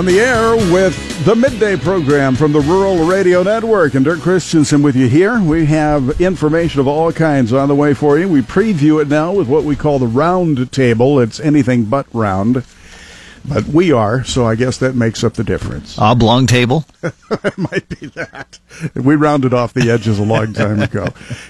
On the air with the midday program from the Rural Radio Network. And Dirk Christensen with you here. We have information of all kinds on the way for you. We preview it now with what we call the round table. It's anything but round. But we are, so I guess that makes up the difference. Oblong table? it might be that. We rounded off the edges a long time ago.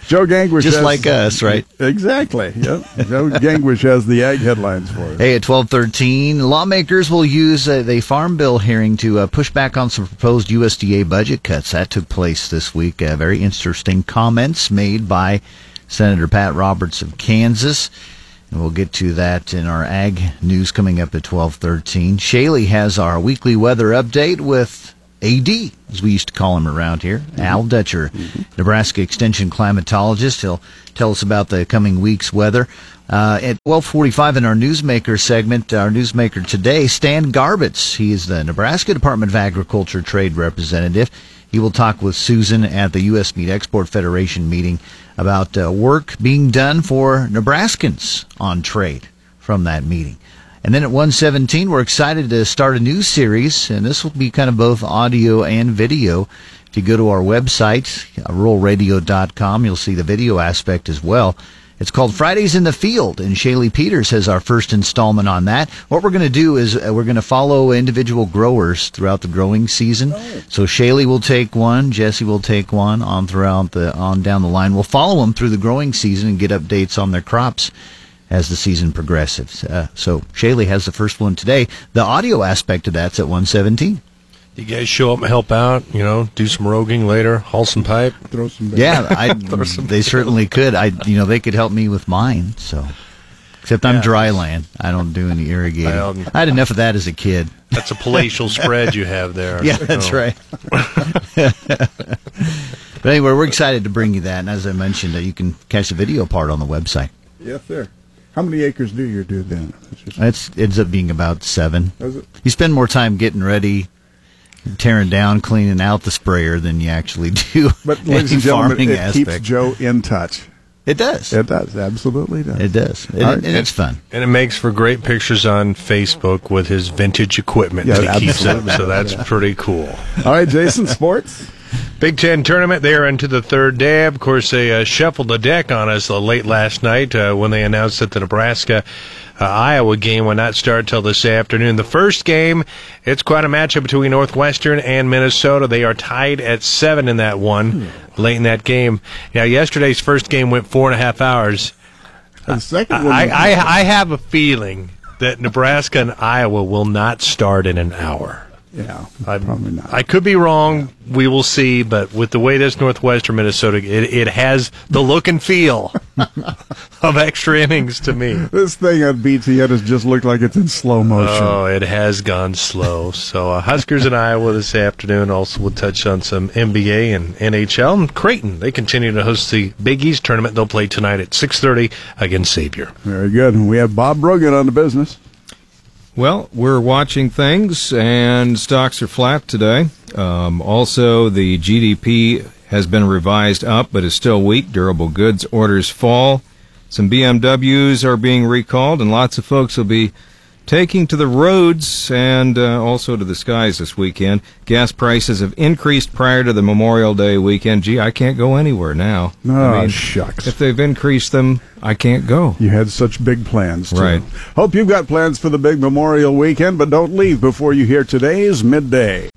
Joe Gangwish Just has, like us, right? Exactly. Yep. Joe Gangwish has the ag headlines for us. Hey, at 1213, lawmakers will use uh, the Farm Bill hearing to uh, push back on some proposed USDA budget cuts. That took place this week. Uh, very interesting comments made by Senator Pat Roberts of Kansas. And we'll get to that in our ag news coming up at 1213. Shaylee has our weekly weather update with AD, as we used to call him around here, mm-hmm. Al Dutcher, mm-hmm. Nebraska Extension climatologist. He'll tell us about the coming week's weather. Uh, at 1245 in our newsmaker segment, our newsmaker today, Stan Garbitz. He is the Nebraska Department of Agriculture trade representative. He will talk with Susan at the U.S. Meat Export Federation meeting about uh, work being done for Nebraskans on trade from that meeting. And then at 117, we're excited to start a new series, and this will be kind of both audio and video. If you go to our website, ruralradio.com, you'll see the video aspect as well. It's called Fridays in the Field, and Shaylee Peters has our first installment on that. What we're going to do is uh, we're going to follow individual growers throughout the growing season. Oh. So Shaylee will take one, Jesse will take one on throughout the on down the line. We'll follow them through the growing season and get updates on their crops as the season progresses. Uh, so Shaylee has the first one today. The audio aspect of that's at 117 you guys show up and help out? You know, do some roguing later, haul some pipe, throw some. Yeah, I, some they certainly could. I, you know, they could help me with mine. So, except I'm dry land. I don't do any irrigating. Well, I had enough of that as a kid. That's a palatial spread you have there. Yeah, that's right. but anyway, we're excited to bring you that, and as I mentioned, uh, you can catch the video part on the website. Yes, sir. How many acres do you do then? It ends up being about seven. You spend more time getting ready, tearing down, cleaning out the sprayer than you actually do. But ladies and gentlemen, it aspect. keeps Joe in touch. It does. It does. Absolutely does. It does. It, right. And it's fun. And it makes for great pictures on Facebook with his vintage equipment yeah, that he keeps up. So that's yeah. pretty cool. All right, Jason, sports. Big Ten tournament. They are into the third day. Of course, they uh, shuffled the deck on us uh, late last night uh, when they announced that the Nebraska uh, Iowa game will not start till this afternoon. The first game, it's quite a matchup between Northwestern and Minnesota. They are tied at seven in that one hmm. late in that game. Now, yesterday's first game went four and a half hours. The second one, I, I, I have a feeling that Nebraska and Iowa will not start in an hour. Yeah, I'm, probably not. I could be wrong. We will see. But with the way this Northwestern Minnesota, it, it has the look and feel of extra innings to me. This thing on BTN has just looked like it's in slow motion. Oh, it has gone slow. so uh, Huskers and Iowa this afternoon. Also, will touch on some NBA and NHL. And Creighton, they continue to host the Big East tournament. They'll play tonight at 6:30 against Xavier. Very good. We have Bob Brogan on the business. Well, we're watching things, and stocks are flat today. Um, also, the GDP has been revised up, but is still weak. Durable goods orders fall. Some BMWs are being recalled, and lots of folks will be taking to the roads and uh, also to the skies this weekend. Gas prices have increased prior to the Memorial Day weekend. Gee, I can't go anywhere now. Oh, I mean, shucks. If they've increased them, I can't go. You had such big plans, too. Right. Hope you've got plans for the big Memorial weekend, but don't leave before you hear today's midday.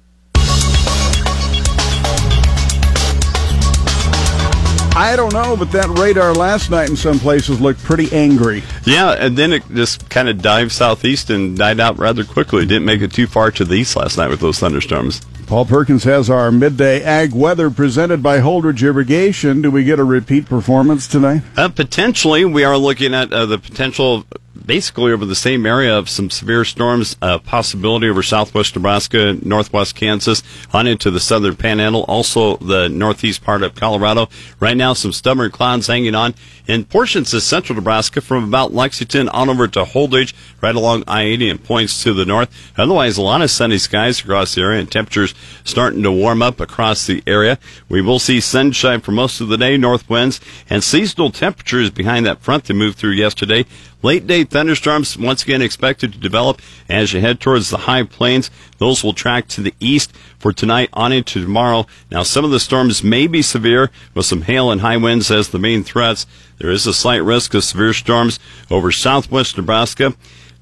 I don't know, but that radar last night in some places looked pretty angry. Yeah, and then it just kind of dived southeast and died out rather quickly. It didn't make it too far to the east last night with those thunderstorms. Paul Perkins has our midday ag weather presented by Holdrege Irrigation. Do we get a repeat performance tonight? Uh, potentially. We are looking at uh, the potential basically over the same area of some severe storms, uh, possibility over southwest Nebraska, northwest Kansas, on into the southern panhandle, also the northeast part of Colorado. Right now, some stubborn clouds hanging on in portions of central Nebraska from about Lexington on over to Holdrege, right along I-80 and points to the north. Otherwise, a lot of sunny skies across the area and temperatures starting to warm up across the area. We will see sunshine for most of the day, north winds, and seasonal temperatures behind that front that moved through yesterday. Late day thunderstorms once again expected to develop as you head towards the high plains. Those will track to the east for tonight on into tomorrow. Now, some of the storms may be severe with some hail and high winds as the main threats. There is a slight risk of severe storms over southwest Nebraska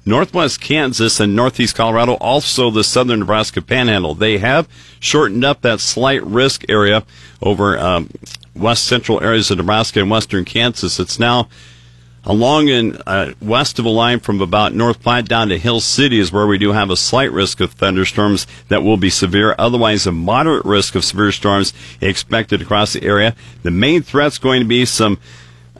northwest Kansas and northeast Colorado, also the southern Nebraska panhandle. They have shortened up that slight risk area over um, west central areas of Nebraska and western Kansas. It's now along and uh, west of a line from about North Platte down to Hill City is where we do have a slight risk of thunderstorms that will be severe. Otherwise, a moderate risk of severe storms expected across the area. The main threat's going to be some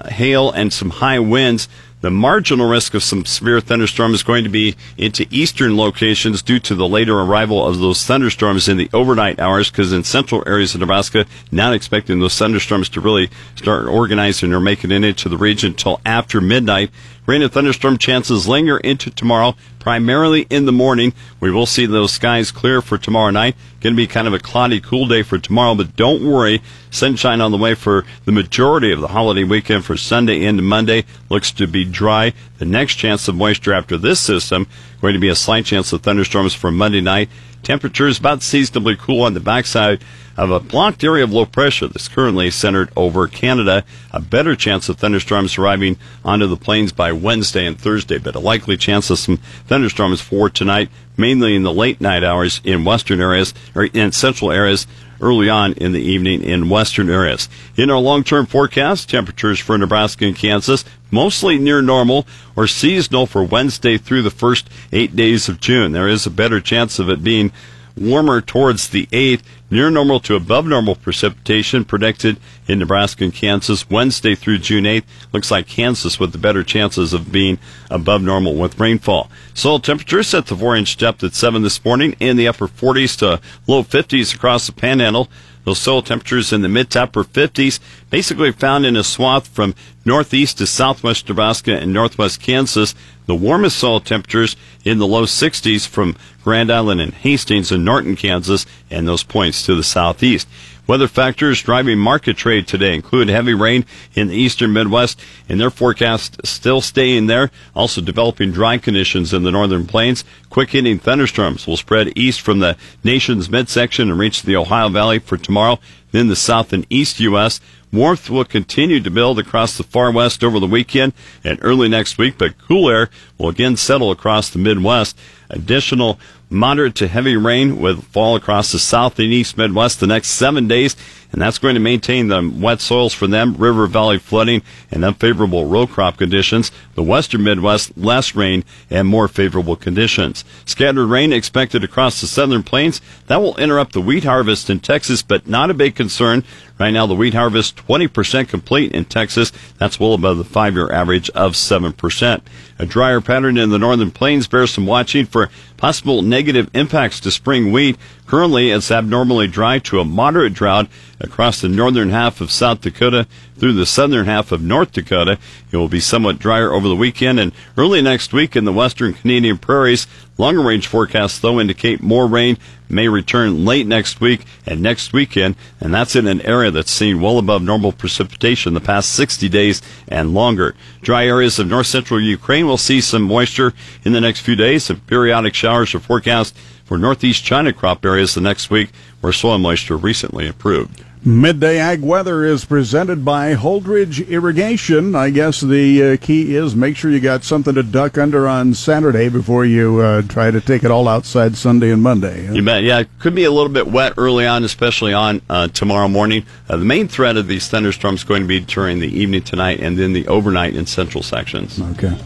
uh, hail and some high winds. The marginal risk of some severe thunderstorms is going to be into eastern locations due to the later arrival of those thunderstorms in the overnight hours because in central areas of Nebraska, not expecting those thunderstorms to really start organizing or making it into the region until after midnight. Rain and thunderstorm chances linger into tomorrow, primarily in the morning. We will see those skies clear for tomorrow night. Going to be kind of a cloudy, cool day for tomorrow, but don't worry. Sunshine on the way for the majority of the holiday weekend for Sunday into Monday. Looks to be dry. The next chance of moisture after this system going to be a slight chance of thunderstorms for Monday night. Temperatures about seasonably cool on the backside of a blocked area of low pressure that's currently centered over Canada. A better chance of thunderstorms arriving onto the plains by Wednesday and Thursday, but a likely chance of some thunderstorms for tonight, mainly in the late night hours in western areas or in central areas early on in the evening in western areas. In our long-term forecast, temperatures for Nebraska and Kansas mostly near normal or seasonal for Wednesday through the first eight days of June. There is a better chance of it being warmer towards the 8th, near normal to above normal precipitation predicted in Nebraska and Kansas Wednesday through June 8th. Looks like Kansas with the better chances of being above normal with rainfall. Soil temperature set to 4 inch depth at 7 this morning in the upper 40s to low 50s across the panhandle. Those soil temperatures in the mid to upper 50s, basically found in a swath from northeast to southwest Nebraska and northwest Kansas. The warmest soil temperatures in the low 60s from Grand Island and Hastings and Norton, Kansas, and those points to the southeast. Weather factors driving market trade today include heavy rain in the eastern Midwest, and their forecast still staying there. Also developing dry conditions in the northern plains. Quick hitting thunderstorms will spread east from the nation's midsection and reach the Ohio Valley for tomorrow. Then the south and east U.S. Warmth will continue to build across the far west over the weekend and early next week, but cool air will again settle across the Midwest. Additional moderate to heavy rain will fall across the south and east Midwest the next seven days, and that's going to maintain the wet soils for them, river valley flooding, and unfavorable row crop conditions. The western Midwest, less rain and more favorable conditions. Scattered rain expected across the southern plains. That will interrupt the wheat harvest in Texas, but not a big concern. Right now, the wheat harvest 20% complete in Texas. That's well above the five year average of 7%. A drier pattern in the northern plains bears some watching for possible negative impacts to spring wheat. Currently, it's abnormally dry to a moderate drought across the northern half of South Dakota through the southern half of North Dakota. It will be somewhat drier over the weekend and early next week in the western Canadian prairies. Longer range forecasts, though, indicate more rain may return late next week and next weekend, and that's in an area that's seen well above normal precipitation the past 60 days and longer. Dry areas of north central Ukraine will see some moisture in the next few days, and periodic showers are forecast for northeast China crop areas the next week where soil moisture recently improved. Midday Ag Weather is presented by Holdrege Irrigation. I guess the uh, key is make sure you got something to duck under on Saturday before you uh, try to take it all outside Sunday and Monday. You bet. Yeah, it could be a little bit wet early on, especially on uh, tomorrow morning. Uh, the main threat of these thunderstorms is going to be during the evening tonight and then the overnight in central sections. Okay.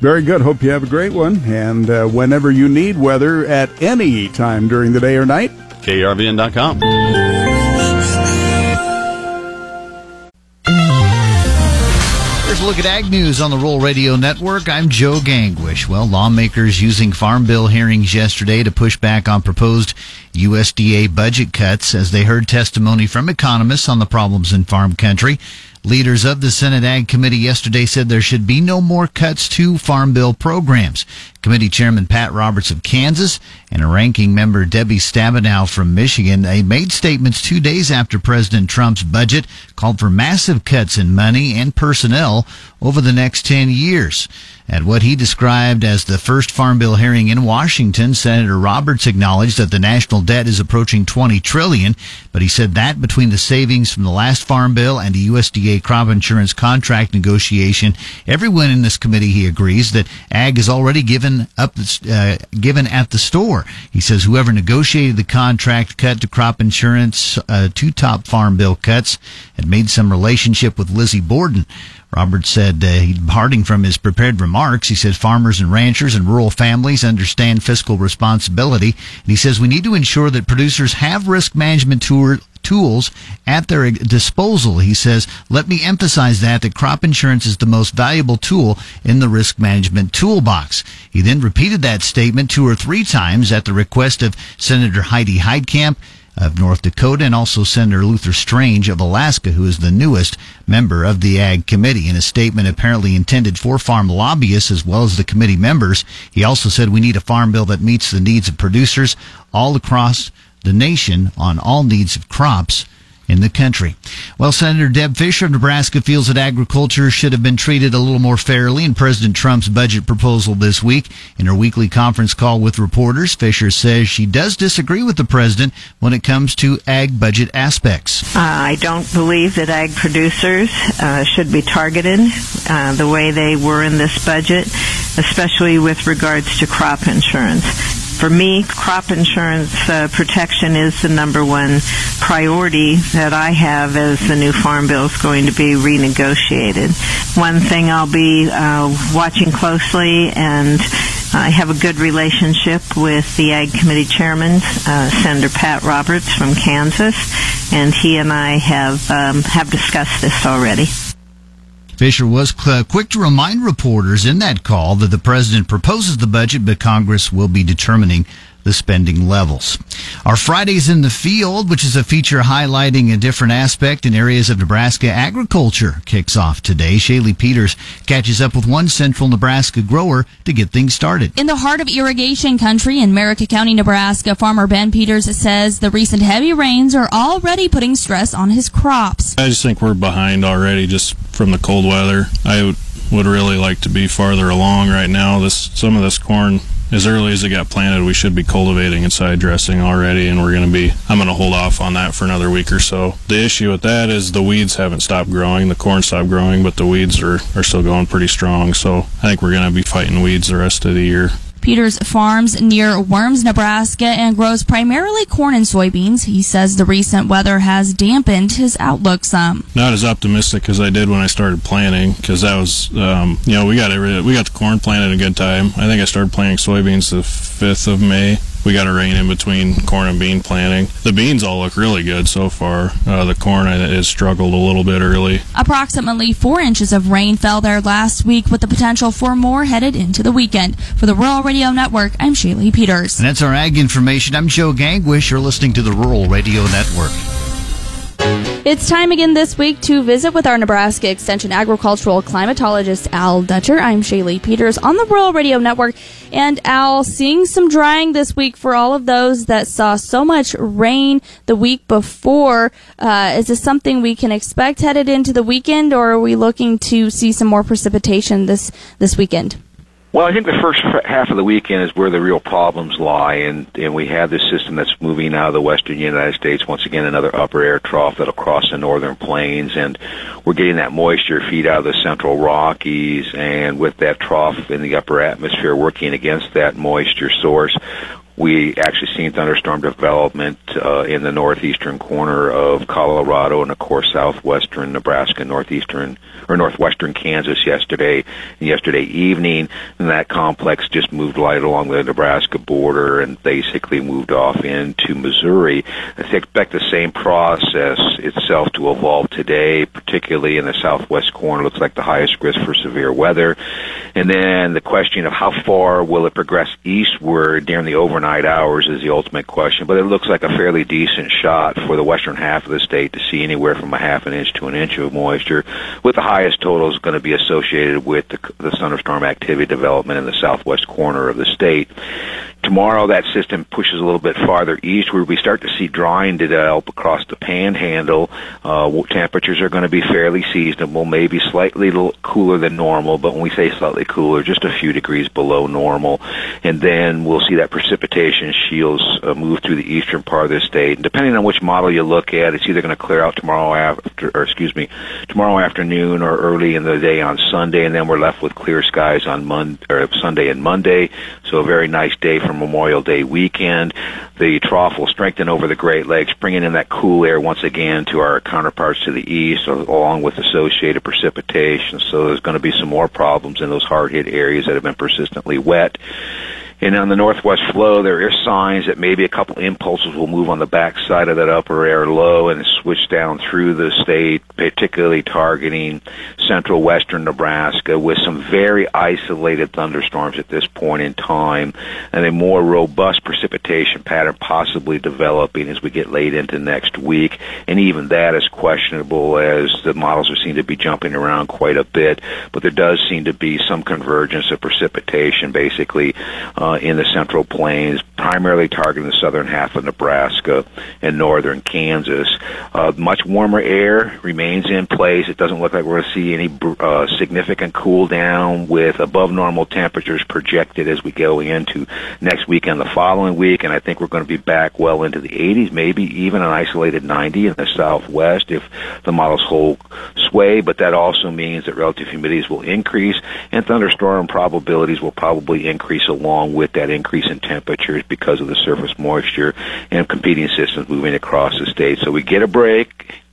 Very good. Hope you have a great one. And uh, whenever you need weather at any time during the day or night, KRVN.com. look at Ag News on the Rural Radio Network. I'm Joe Gangwish. Well, lawmakers using Farm Bill hearings yesterday to push back on proposed USDA budget cuts as they heard testimony from economists on the problems in farm country. Leaders of the Senate Ag Committee yesterday said there should be no more cuts to Farm Bill programs. Committee Chairman Pat Roberts of Kansas and ranking member Debbie Stabenow from Michigan they made statements two days after President Trump's budget called for massive cuts in money and personnel over the next 10 years. At what he described as the first Farm Bill hearing in Washington, Senator Roberts acknowledged that the national debt is approaching 20 trillion, but he said that between the savings from the last Farm Bill and the USDA crop insurance contract negotiation, everyone in this committee he agrees that ag is already given up uh, given at the store. He says whoever negotiated the contract cut to crop insurance, uh, two top Farm Bill cuts, had made some relationship with Lizzie Borden. Roberts said, uh, departing from his prepared remarks, he said farmers and ranchers and rural families understand fiscal responsibility. And he says we need to ensure that producers have risk management tool, tools at their disposal. He says, let me emphasize that, that crop insurance is the most valuable tool in the risk management toolbox. He then repeated that statement two or three times at the request of Senator Heidi Heitkamp of North Dakota and also Senator Luther Strange of Alaska, who is the newest member of the Ag Committee. In a statement apparently intended for farm lobbyists as well as the committee members, he also said we need a farm bill that meets the needs of producers all across the nation on all needs of crops in the country. Well, Senator Deb Fischer of Nebraska feels that agriculture should have been treated a little more fairly in President Trump's budget proposal this week. In her weekly conference call with reporters, Fischer says she does disagree with the president when it comes to ag budget aspects. Uh, I don't believe that ag producers uh, should be targeted uh, the way they were in this budget, especially with regards to crop insurance for me, crop insurance uh, protection is the number one priority that I have as the new farm bill is going to be renegotiated. One thing I'll be uh, watching closely and I have a good relationship with the Ag Committee Chairman, uh, Senator Pat Roberts from Kansas, and he and I have um, have discussed this already. Fischer was uh, quick to remind reporters in that call that the president proposes the budget, but Congress will be determining the spending levels. Our Fridays in the Field, which is a feature highlighting a different aspect in areas of Nebraska agriculture, kicks off today. Shaylee Peters catches up with one central Nebraska grower to get things started. In the heart of irrigation country in Maricopa County, Nebraska, farmer Ben Peters says the recent heavy rains are already putting stress on his crops. I just think we're behind already just from the cold weather. I would really like to be farther along right now. This some of this corn as early as it got planted, we should be cultivating and side dressing already, and we're going to be. I'm going to hold off on that for another week or so. The issue with that is the weeds haven't stopped growing. The corn stopped growing, but the weeds are are still going pretty strong. So I think we're going to be fighting weeds the rest of the year. Peters farms near Worms, Nebraska, and grows primarily corn and soybeans. He says the recent weather has dampened his outlook some. Not as optimistic as I did when I started planting, because that was, um, you know, we got it, we got the corn planted a good time. I think I started planting soybeans the fifth of May we got a rain in between corn and bean planting. The beans all look really good so far. Uh, the corn has struggled a little bit early. Approximately four inches of rain fell there last week, with the potential for more headed into the weekend. For the Rural Radio Network, I'm Shaylee Peters. And that's our ag information. I'm Joe Gangwish. You're listening to the Rural Radio Network. It's time again this week to visit with our Nebraska Extension agricultural climatologist Al Dutcher. I'm Shaylee Peters on the Rural Radio Network. And Al, seeing some drying this week for all of those that saw so much rain the week before. Uh, is this something we can expect headed into the weekend, or are we looking to see some more precipitation this this weekend? Well, I think the first half of the weekend is where the real problems lie, and and we have this system that's moving out of the western United States. Once again, another upper air trough that'll cross the northern plains, and we're getting that moisture feed out of the central Rockies, and with that trough in the upper atmosphere working against that moisture source, we actually seen thunderstorm development uh, in the northeastern corner of Colorado and of course southwestern Nebraska, northeastern or northwestern Kansas yesterday. Yesterday evening, and that complex just moved right along the Nebraska border and basically moved off into Missouri. I expect the same process itself to evolve today, particularly in the southwest corner. Looks like the highest risk for severe weather. And then the question of how far will it progress eastward during the overnight hours is the ultimate question. But it looks like a fairly decent shot for the western half of the state to see anywhere from a half an inch to an inch of moisture, with the highest totals going to be associated with the, the thunderstorm activity development in the southwest corner of the state. Tomorrow, that system pushes a little bit farther east, where We start to see drying develop across the panhandle. Uh, temperatures are going to be fairly seasonable, maybe slightly cooler than normal, but when we say slightly cooler, just a few degrees below normal. And then we'll see that precipitation shields uh, move through the eastern part of the state. And depending on which model you look at, it's either going to clear out tomorrow after, or excuse me, tomorrow afternoon or early in the day on Sunday, and then we're left with clear skies on Monday or Sunday and Monday. So a very nice day for Memorial Day weekend. The trough will strengthen over the Great Lakes, bringing in that cool air once again to our counterparts to the east, along with associated precipitation. So there's going to be some more problems in those hard hit areas that have been persistently wet. And on the northwest flow, there are signs that maybe a couple impulses will move on the backside of that upper air low and switch down through the state, particularly targeting central western Nebraska with some very isolated thunderstorms at this point in time and a more robust precipitation pattern possibly developing as we get late into next week. And even that is questionable as the models are seen to be jumping around quite a bit, but there does seem to be some convergence of precipitation basically uh, in the central plains, primarily targeting the southern half of Nebraska and northern Kansas. Uh, much warmer air remains in place. It doesn't look like we're going to see any uh, significant cool down with above normal temperatures projected as we go into next week and the following week. And I think we're going to be back well into the 80s, maybe even an isolated 90 in the southwest if the models hold sway. But that also means that relative humidities will increase and thunderstorm probabilities will probably increase along with that increase in temperatures because of the surface moisture and competing systems moving across the state. So we get a break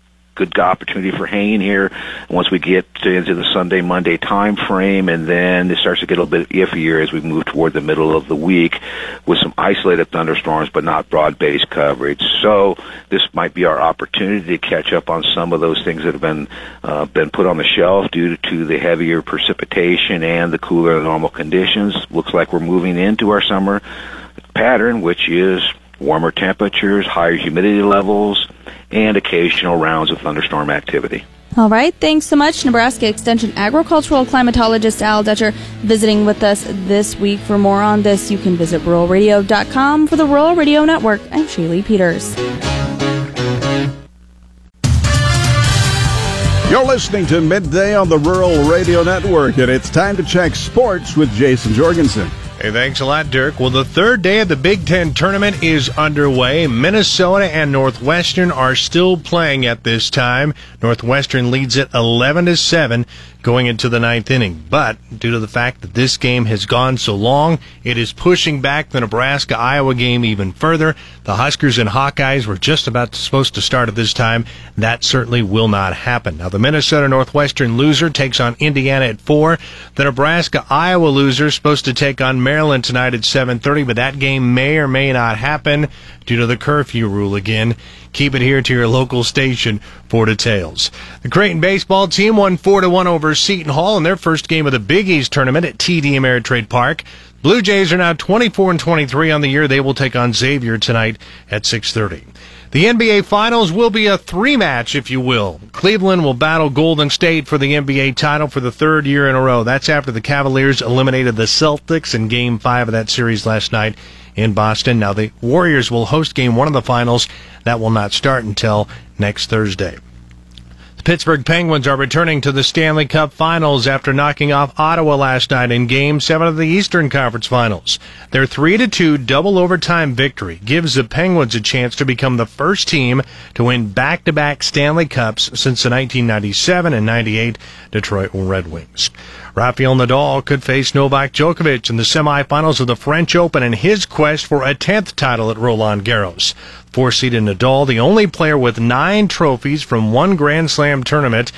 good opportunity for hanging here once we get into the Sunday Monday time frame, and then it starts to get a little bit iffier as we move toward the middle of the week with some isolated thunderstorms, but not broad based coverage. So this might be our opportunity to catch up on some of those things that have been uh, been put on the shelf due to the heavier precipitation and the cooler than normal conditions. Looks like we're moving into our summer pattern, which is warmer temperatures, higher humidity levels, and occasional rounds of thunderstorm activity. All right. Thanks so much, Nebraska Extension agricultural climatologist Al Dutcher, visiting with us this week. For more on this, you can visit ruralradio.com. For the Rural Radio Network, I'm Shaylee Peters. You're listening to Midday on the Rural Radio Network, and it's time to check sports with Jason Jorgensen. Hey, thanks a lot, Dirk. Well, the third day of the Big Ten tournament is underway. Minnesota and Northwestern are still playing at this time. Northwestern leads it 11 to 7 going into the ninth inning. But due to the fact that this game has gone so long, it is pushing back the Nebraska Iowa game even further. The Huskers and Hawkeyes were just about supposed to start at this time. That certainly will not happen. Now, the Minnesota Northwestern loser takes on Indiana at 4. The Nebraska Iowa loser is supposed to take on Maryland tonight at 7:30, but that game may or may not happen due to the curfew rule again. Keep it here to your local station for details. The Creighton baseball team won 4 to 1 over Seton Hall in their first game of the Big East tournament at TD Ameritrade Park. Blue Jays are now 24 and 23 on the year. They will take on Xavier tonight at 6:30. The NBA Finals will be a three match, if you will. Cleveland will battle Golden State for the NBA title for the third year in a row. That's after the Cavaliers eliminated the Celtics in game five of that series last night in Boston. Now the Warriors will host game one of the finals. That will not start until next Thursday. The Pittsburgh Penguins are returning to the Stanley Cup Finals after knocking off Ottawa last night in Game 7 of the Eastern Conference Finals. Their 3-2 double overtime victory gives the Penguins a chance to become the first team to win back-to-back Stanley Cups since the 1997 and 98 Detroit Red Wings. Rafael Nadal could face Novak Djokovic in the semifinals of the French Open in his quest for a 10th title at Roland Garros. Four-seeded Nadal, the only player with nine trophies from one Grand Slam tournament,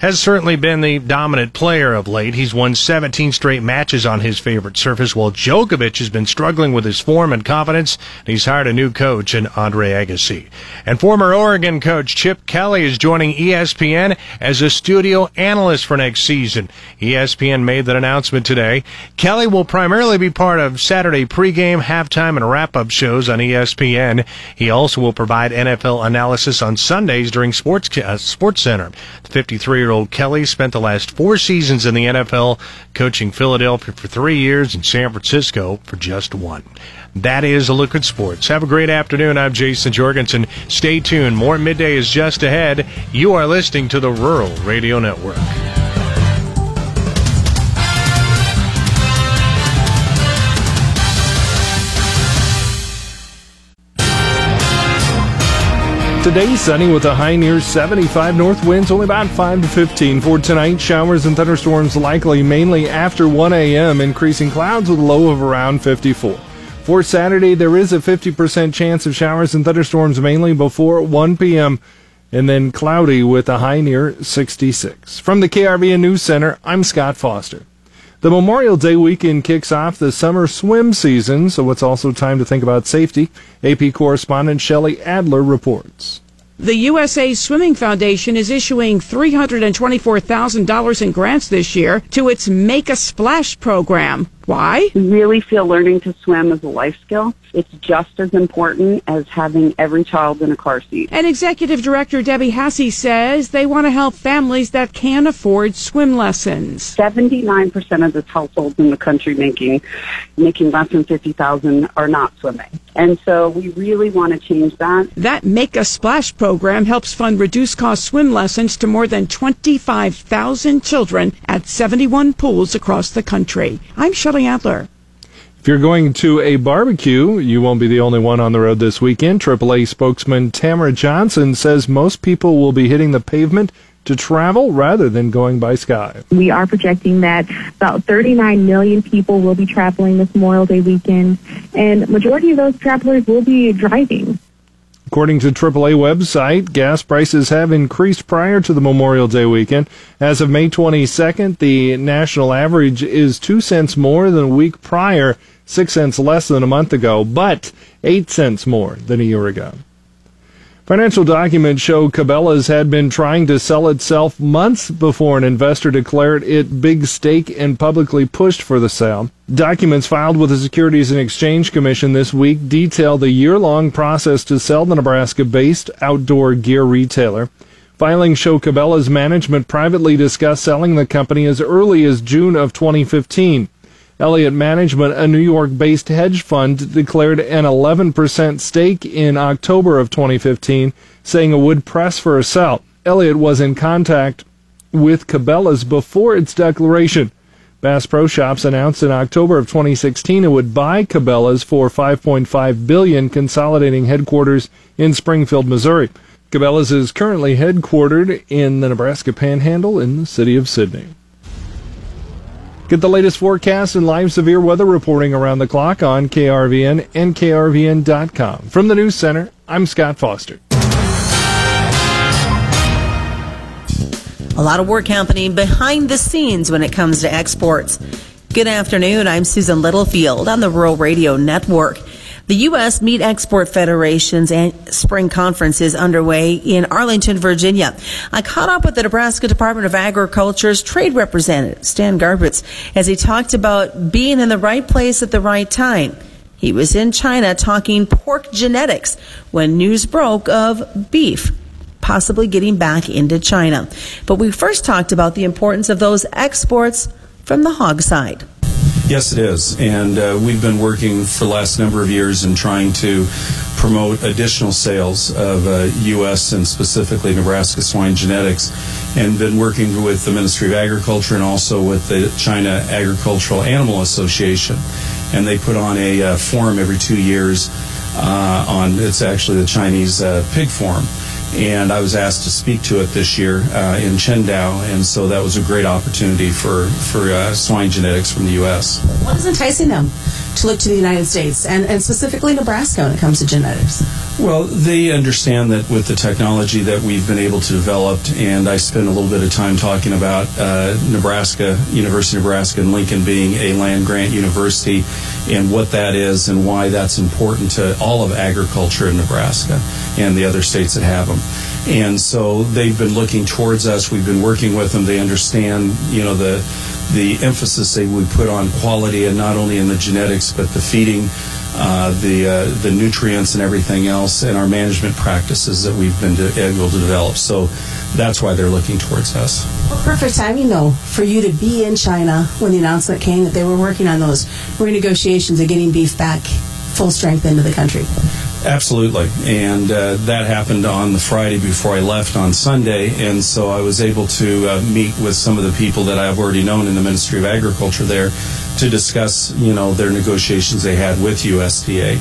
has certainly been the dominant player of late. He's won 17 straight matches on his favorite surface, while Djokovic has been struggling with his form and confidence. He's hired a new coach in Andre Agassi. And former Oregon coach Chip Kelly is joining ESPN as a studio analyst for next season. ESPN made that announcement today. Kelly will primarily be part of Saturday pregame, halftime, and wrap-up shows on ESPN. He also will provide NFL analysis on Sundays during Sports uh, Sports Center. The 53-year-old Kelly spent the last four seasons in the NFL, coaching Philadelphia for three years and San Francisco for just one. That is a look at sports. Have a great afternoon. I'm Jason Jorgensen. Stay tuned. More midday is just ahead. You are listening to the Rural Radio Network. Today, sunny with a high near 75 north winds, only about 5 to 15. For tonight, showers and thunderstorms likely mainly after 1 a.m., increasing clouds with a low of around 54. For Saturday, there is a 50% chance of showers and thunderstorms mainly before 1 p.m., and then cloudy with a high near 66. From the KRVN News Center, I'm Scott Foster. The Memorial Day weekend kicks off the summer swim season, so it's also time to think about safety. AP correspondent Shelley Adler reports. The USA Swimming Foundation is issuing $324,000 in grants this year to its Make a Splash program. Why? We really feel learning to swim is a life skill. It's just as important as having every child in a car seat. And Executive Director Debbie Hesse says they want to help families that can't afford swim lessons. 79% of the households in the country making making less than 50,000 are not swimming. And so we really want to change that. That Make a Splash program helps fund reduced cost swim lessons to more than 25,000 children at 71 pools across the country. I'm Shelley Adler. If you're going to a barbecue, you won't be the only one on the road this weekend. AAA spokesman Tamara Johnson says most people will be hitting the pavement to travel rather than going by sky. We are projecting that about 39 million people will be traveling this Memorial Day weekend, and majority of those travelers will be driving. According to AAA website, gas prices have increased prior to the Memorial Day weekend. As of May 22nd, the national average is 2 cents more than a week prior, 6 cents less than a month ago, but 8 cents more than a year ago. Financial documents show Cabela's had been trying to sell itself months before an investor declared it big stake and publicly pushed for the sale. Documents filed with the Securities and Exchange Commission this week detail the year-long process to sell the Nebraska-based outdoor gear retailer. Filings show Cabela's management privately discussed selling the company as early as June of 2015. Elliott Management, a New York based hedge fund, declared an 11% stake in October of 2015, saying it would press for a sell. Elliott was in contact with Cabela's before its declaration. Bass Pro Shops announced in October of 2016 it would buy Cabela's for 5.5 billion, consolidating headquarters in Springfield, Missouri. Cabela's is currently headquartered in the Nebraska Panhandle in the city of Sidney. Get the latest forecasts and live severe weather reporting around the clock on KRVN and KRVN.com. From the News Center, I'm Scott Foster. A lot of work happening behind the scenes when it comes to exports. Good afternoon. I'm Susan Littlefield on the Rural Radio Network. The U.S. Meat Export Federation's spring conference is underway in Arlington, Virginia. I caught up with the Nebraska Department of Agriculture's trade representative, Stan Garbitz, as he talked about being in the right place at the right time. He was in China talking pork genetics when news broke of beef possibly getting back into China. But we first talked about the importance of those exports from the hog side. Yes, it is. And uh, we've been working for the last number of years in trying to promote additional sales of uh, U.S. and specifically Nebraska swine genetics, and been working with the Ministry of Agriculture and also with the China Agricultural Animal Association. And they put on a uh, forum every two years uh, on, it's actually the Chinese uh, pig forum and I was asked to speak to it this year uh, in Qingdao, and so that was a great opportunity for for uh, swine genetics from the U.S. What is enticing them? To look to the United States and, and specifically Nebraska when it comes to genetics? Well, they understand that with the technology that we've been able to develop, and I spent a little bit of time talking about uh, Nebraska, University of Nebraska, and Lincoln being a land grant university, and what that is, and why that's important to all of agriculture in Nebraska and the other states that have them. And so they've been looking towards us. We've been working with them. They understand, you know, the the emphasis they would put on quality, and not only in the genetics, but the feeding uh, the uh, the nutrients and everything else, and our management practices that we've been able to develop. So that's why they're looking towards us. Well, perfect timing, though, for you to be in China when the announcement came that they were working on those renegotiations of getting beef back full strength into the country. Absolutely. And uh, that happened on the Friday before I left on Sunday. And so I was able to uh, meet with some of the people that I've already known in the Ministry of Agriculture there to discuss, you know, their negotiations they had with USDA.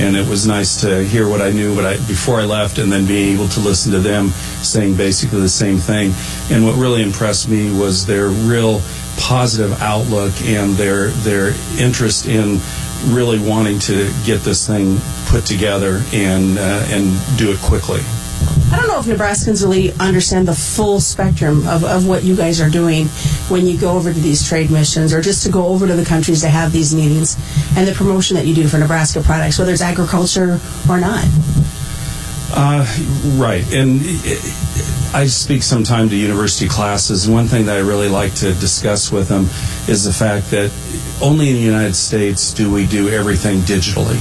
And it was nice to hear what I knew but I, before I left and then being able to listen to them saying basically the same thing. And what really impressed me was their real positive outlook and their their interest in really wanting to get this thing put together and uh, and do it quickly. I don't know if Nebraskans really understand the full spectrum of, of what you guys are doing when you go over to these trade missions or just to go over to the countries to have these meetings and the promotion that you do for Nebraska products, whether it's agriculture or not. Uh, right. And I speak sometime to university classes, and one thing that I really like to discuss with them is the fact that only in the United States do we do everything digitally.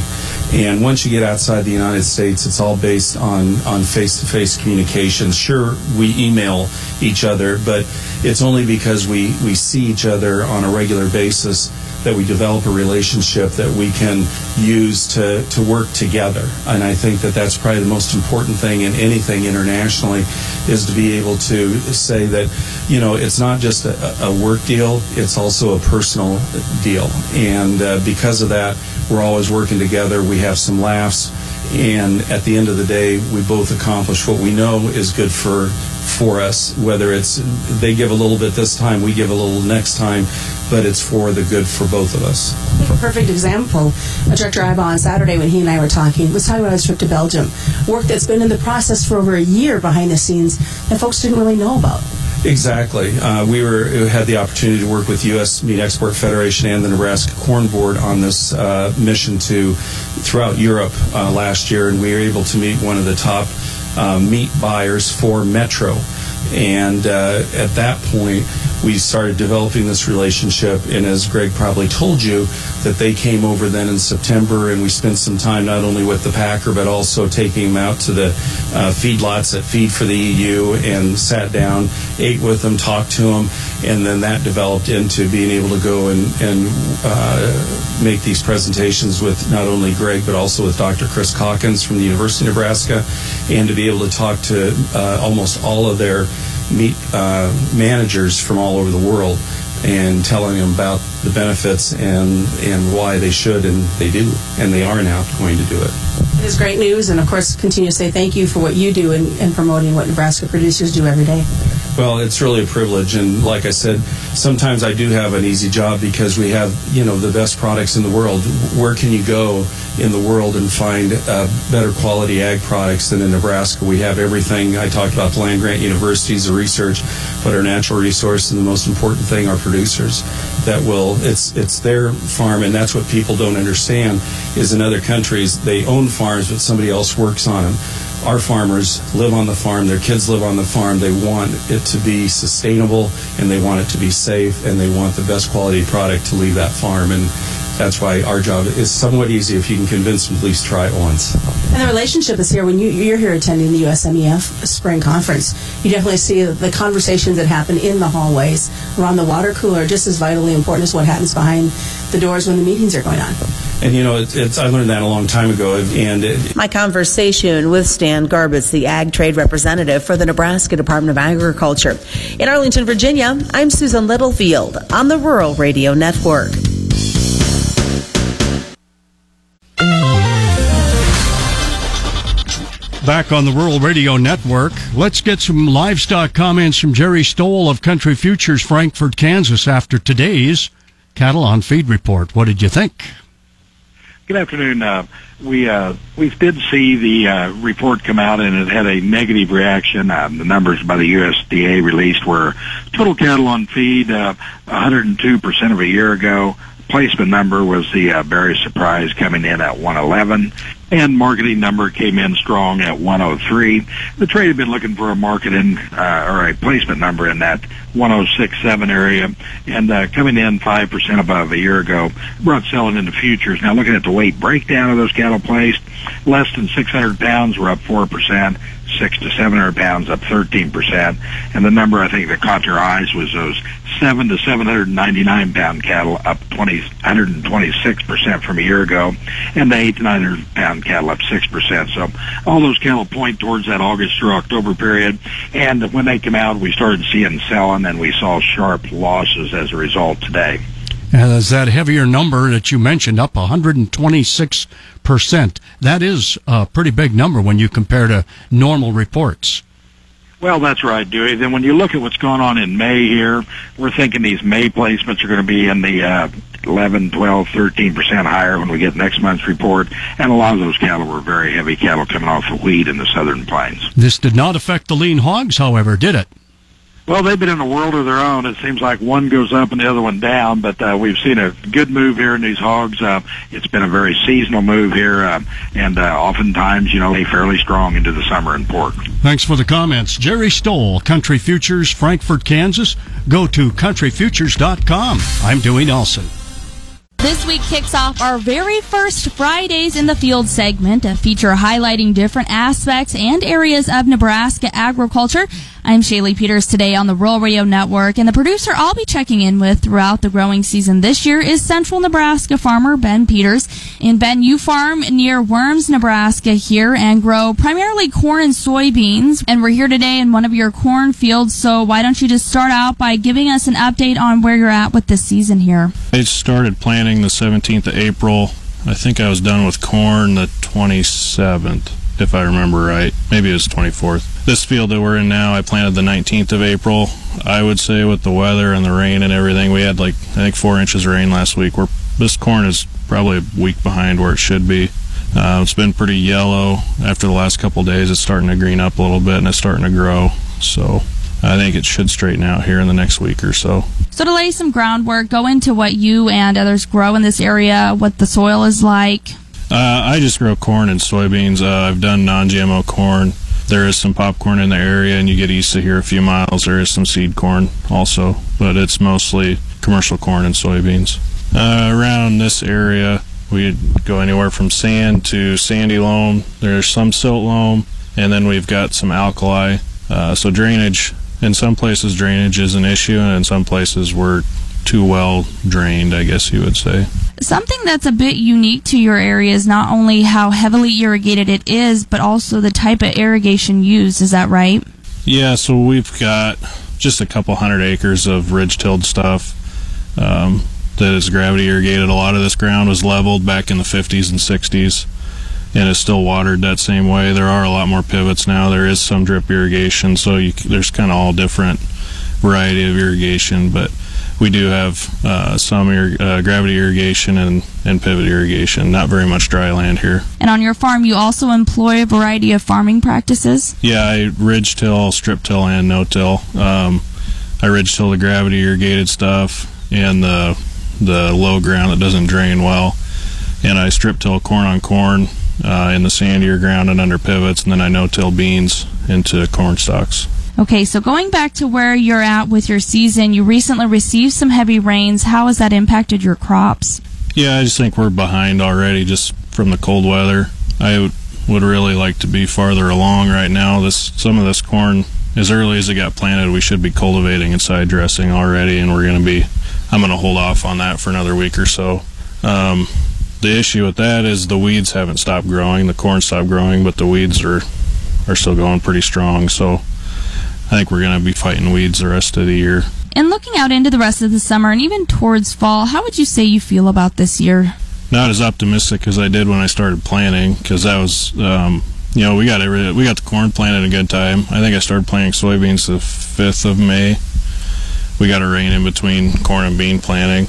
And once you get outside the United States, it's all based on on face-to-face communication. Sure, we email each other, but it's only because we we see each other on a regular basis that we develop a relationship that we can use to, to work together. And I think that that's probably the most important thing in anything internationally is to be able to say that, you know, it's not just a, a work deal, it's also a personal deal. And uh, because of that, we're always working together. We have some laughs. And at the end of the day, we both accomplish what we know is good for for us. Whether it's they give a little bit this time, we give a little next time, but it's for the good for both of us. A perfect example, Director Ibach on Saturday when he and I were talking was talking about his trip to Belgium, work that's been in the process for over a year behind the scenes that folks didn't really know about. Exactly. Uh, we were had the opportunity to work with U.S. Meat Export Federation and the Nebraska Corn Board on this uh, mission to throughout Europe uh, last year, and we were able to meet one of the top uh, meat buyers for Metro. And uh, at that point, we started developing this relationship. And as Greg probably told you, that they came over then in September, and we spent some time not only with the packer, but also taking them out to the uh, feedlots that feed for the EU and sat down, ate with them, talked to them, and then that developed into being able to go and, and uh, make these presentations with not only Greg, but also with Dr. Chris Calkins from the University of Nebraska, and to be able to talk to uh, almost all of their meet uh, managers from all over the world and telling them about the benefits and and why they should and they do and they are now going to do it. It is great news, and of course, continue to say thank you for what you do in, in promoting what Nebraska producers do every day. Well, it's really a privilege, and like I said, sometimes I do have an easy job because we have, you know, the best products in the world. Where can you go in the world and find uh, better quality ag products than in Nebraska? We have everything. I talked about the land grant universities, the research, but our natural resource and the most important thing, our producers. That will it's it's their farm, and that's what people don't understand. Is in other countries they own farms, but somebody else works on them our farmers live on the farm, their kids live on the farm. They want it to be sustainable and they want it to be safe and they want the best quality product to leave that farm. And that's why our job is somewhat easy if you can convince them at least try it once. And the relationship is here when you, you're here attending the USMEF spring conference. You definitely see the conversations that happen in the hallways around the water cooler just as vitally important as what happens behind the doors when the meetings are going on. And you know, it's, it's, I learned that a long time ago. And it, my conversation with Stan Garbitz, the ag trade representative for the Nebraska Department of Agriculture. In Arlington, Virginia, I'm Susan Littlefield on the Rural Radio Network. Back on the Rural Radio Network, let's get some livestock comments from Jerry Stowell of Country Futures, Frankfort, Kansas, after today's Cattle on Feed report. What did you think? Good afternoon. Uh, we uh, we did see the uh, report come out, and it had a negative reaction. Uh, the numbers by the USDA released were total cattle on feed uh, 102 percent of a year ago. Placement number was the uh, very surprise, coming in at 111, and marketing number came in strong at 103. The trade had been looking for a marketing uh, or a placement number in that 106.7 area, and uh, coming in 5% above a year ago, brought selling into futures. Now, looking at the weight breakdown of those cattle placed, less than 600 pounds were up 4%, six to 700 pounds up 13%, and the number I think that caught your eyes was those 7 to 799 pound cattle up 20, 126% from a year ago, and the 8 to 900 pound cattle up 6%. So all those cattle point towards that August through October period, and when they come out, we started seeing selling, and we saw sharp losses as a result today. And as that heavier number that you mentioned, up 126%, that is a pretty big number when you compare to normal reports. Well, that's right, Dewey. Then when you look at what's going on in May here, we're thinking these May placements are going to be in the uh, 11, 12, 13 percent higher when we get next month's report. And a lot of those cattle were very heavy cattle coming off the wheat in the southern plains. This did not affect the lean hogs, however, did it? Well, they've been in a world of their own. It seems like one goes up and the other one down, but uh, we've seen a good move here in these hogs. Uh, it's been a very seasonal move here, uh, and uh, oftentimes, you know, they fairly strong into the summer in pork. Thanks for the comments. Jerry Stowell, Country Futures, Frankfort, Kansas. Go to countryfutures.com. I'm Dewey Nelson. This week kicks off our very first Fridays in the Field segment, a feature highlighting different aspects and areas of Nebraska agriculture. I'm Shaylee Peters today on the Rural Radio Network, and the producer I'll be checking in with throughout the growing season this year is Central Nebraska farmer Ben Peters. And Ben, you farm near Worms, Nebraska here and grow primarily corn and soybeans. And we're here today in one of your corn fields, so why don't you just start out by giving us an update on where you're at with this season here? I started planting the 17th of April. I think I was done with corn the 27th, if I remember right. Maybe it was 24th. This field that we're in now, I planted the 19th of April. I would say with the weather and the rain and everything, we had like I think four inches of rain last week. We're this corn is probably a week behind where it should be. Uh, it's been pretty yellow after the last couple days. It's starting to green up a little bit and it's starting to grow. So I think it should straighten out here in the next week or so. So to lay some groundwork, go into what you and others grow in this area, what the soil is like. Uh, I just grow corn and soybeans. Uh, I've done non-GMO corn. There is some popcorn in the area, and you get east of here a few miles. There is some seed corn also, but it's mostly commercial corn and soybeans. Uh, around this area, we go anywhere from sand to sandy loam. There's some silt loam, and then we've got some alkali. Uh, so drainage, in some places drainage is an issue, and in some places we're too well drained, I guess you would say. Something that's a bit unique to your area is not only how heavily irrigated it is, but also the type of irrigation used. Is that right? Yeah, so we've got just a couple hundred acres of ridge tilled stuff um, that is gravity irrigated. A lot of this ground was leveled back in the 50s and 60s and is still watered that same way. There are a lot more pivots now. There is some drip irrigation, so you, there's kind of all different variety of irrigation, but we do have uh, some ir- uh, gravity irrigation and, and pivot irrigation. Not very much dry land here. And on your farm, you also employ a variety of farming practices? Yeah, I ridge till, strip till, and no till. Um, I ridge till the gravity irrigated stuff and the the low ground that doesn't drain well, and I strip till corn on corn uh, in the sandier ground and under pivots, and then I no till beans into corn stalks. Okay, so going back to where you're at with your season, you recently received some heavy rains. How has that impacted your crops? Yeah, I just think we're behind already just from the cold weather. I would, really like to be farther along right now. This some of this corn, as early as it got planted, we should be cultivating and side dressing already, and we're going to be. I'm going to hold off on that for another week or so. Um, the issue with that is the weeds haven't stopped growing. The corn stopped growing, but the weeds are are still going pretty strong. So I think we're going to be fighting weeds the rest of the year. And looking out into the rest of the summer and even towards fall, how would you say you feel about this year? Not as optimistic as I did when I started planting, because that was, um, you know, we got every, we got the corn planted in a good time. I think I started planting soybeans the fifth of May. We got a rain in between corn and bean planting.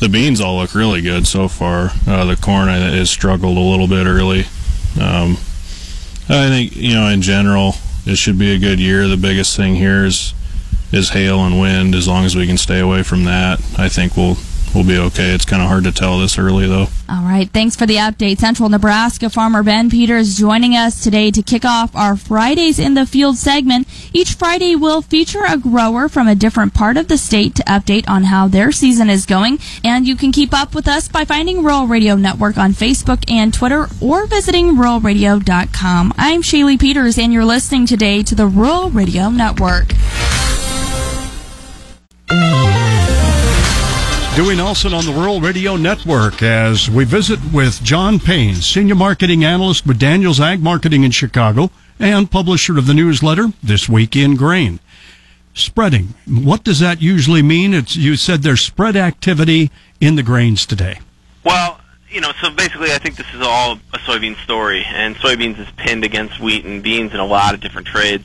the beans all look really good so far. Uh, the corn has struggled a little bit early. Um, I think you know in general it should be a good year. The biggest thing here is is hail and wind. As long as we can stay away from that, I think we'll we'll be okay. It's kind of hard to tell this early though. All right. Thanks for the update. Central Nebraska farmer Ben Peters joining us today to kick off our Fridays in the Field segment. Each Friday will feature a grower from a different part of the state to update on how their season is going. And you can keep up with us by finding Rural Radio Network on Facebook and Twitter or visiting ruralradio.com. I'm Shaylee Peters and you're listening today to the Rural Radio Network. Dewey Nelson on the Rural Radio Network as we visit with John Payne, Senior Marketing Analyst with Daniels Ag Marketing in Chicago and publisher of the newsletter This Week in Grain. Spreading. What does that usually mean? It's, you said there's spread activity in the grains today. Well, you know, so basically, I think this is all a soybean story, and soybeans is pinned against wheat and beans in a lot of different trades.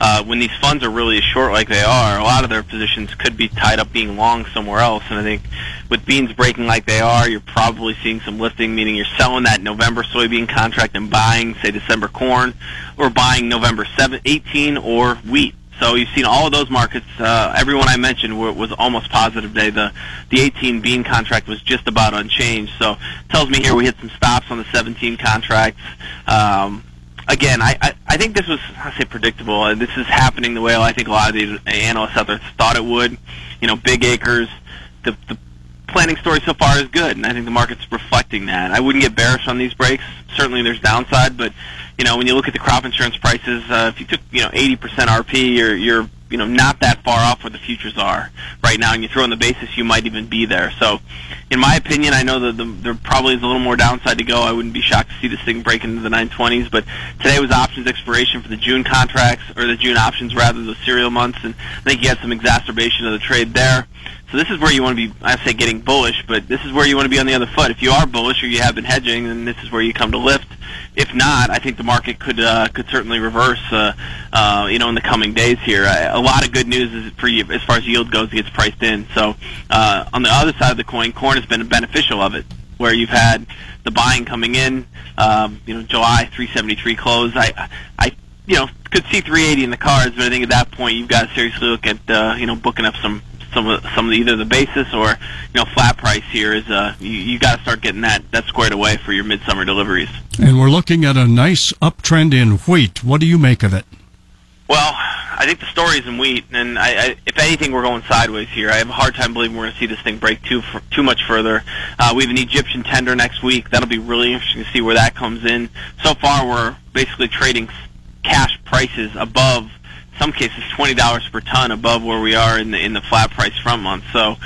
Uh, when these funds are really short like they are, a lot of their positions could be tied up being long somewhere else. And I think with beans breaking like they are, you're probably seeing some lifting, meaning you're selling that November soybean contract and buying, say, December corn, or buying November 7, 18 or wheat. So you've seen all of those markets. Uh, everyone I mentioned were, was almost positive day. The the 18 bean contract was just about unchanged. So tells me here we hit some stops on the 17 contracts. Um, again, I, I I think this was I say predictable. Uh, this is happening the way I think a lot of the analysts out there thought it would. You know, big acres. The the planning story so far is good, and I think the market's reflecting that. I wouldn't get bearish on these breaks. Certainly, there's downside, but you know, when you look at the crop insurance prices, uh, if you took you know 80% RP, you're you're you know not that far off where the futures are right now, and you throw in the basis, you might even be there. So, in my opinion, I know that the, there probably is a little more downside to go. I wouldn't be shocked to see this thing break into the 920s, but today was options expiration for the June contracts or the June options rather the serial months, and I think you had some exacerbation of the trade there. So this is where you want to be, I say getting bullish, but this is where you want to be on the other foot. If you are bullish or you have been hedging, then this is where you come to lift. If not, I think the market could uh, could certainly reverse, uh, uh, you know, in the coming days here. A lot of good news is for you, as far as yield goes, it gets priced in. So uh, on the other side of the coin, corn has been beneficial of it, where you've had the buying coming in. Um, you know, July 373 close. I, I, you know, could see 380 in the cards, but I think at that point you've got to seriously look at, uh, you know, booking up some some of some of the, either the basis or you know flat price here is uh you, you got to start getting that that squared away for your midsummer deliveries. And we're looking at a nice uptrend in wheat. What do you make of it? Well, I think the story is in wheat, and I, I, if anything, we're going sideways here. I have a hard time believing we're going to see this thing break too too much further. Uh, we have an Egyptian tender next week. That'll be really interesting to see where that comes in. So far, we're basically trading cash prices above some cases twenty dollars per ton above where we are in the in the flat price front month. So uh,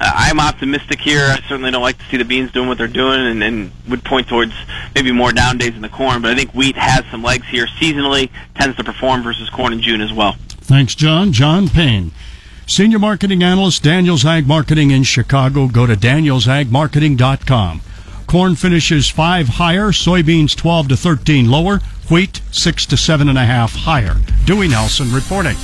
I'm optimistic here. I certainly don't like to see the beans doing what they're doing, and, and would point towards maybe more down days in the corn. But I think wheat has some legs here. Seasonally tends to perform versus corn in June as well. Thanks, John. John Payne. Senior Marketing Analyst, Daniels Ag Marketing in Chicago. Go to danielsagmarketing.com. Corn finishes 5 higher, soybeans 12 to 13 lower, wheat 6 to 7.5 higher. Dewey Nelson reporting.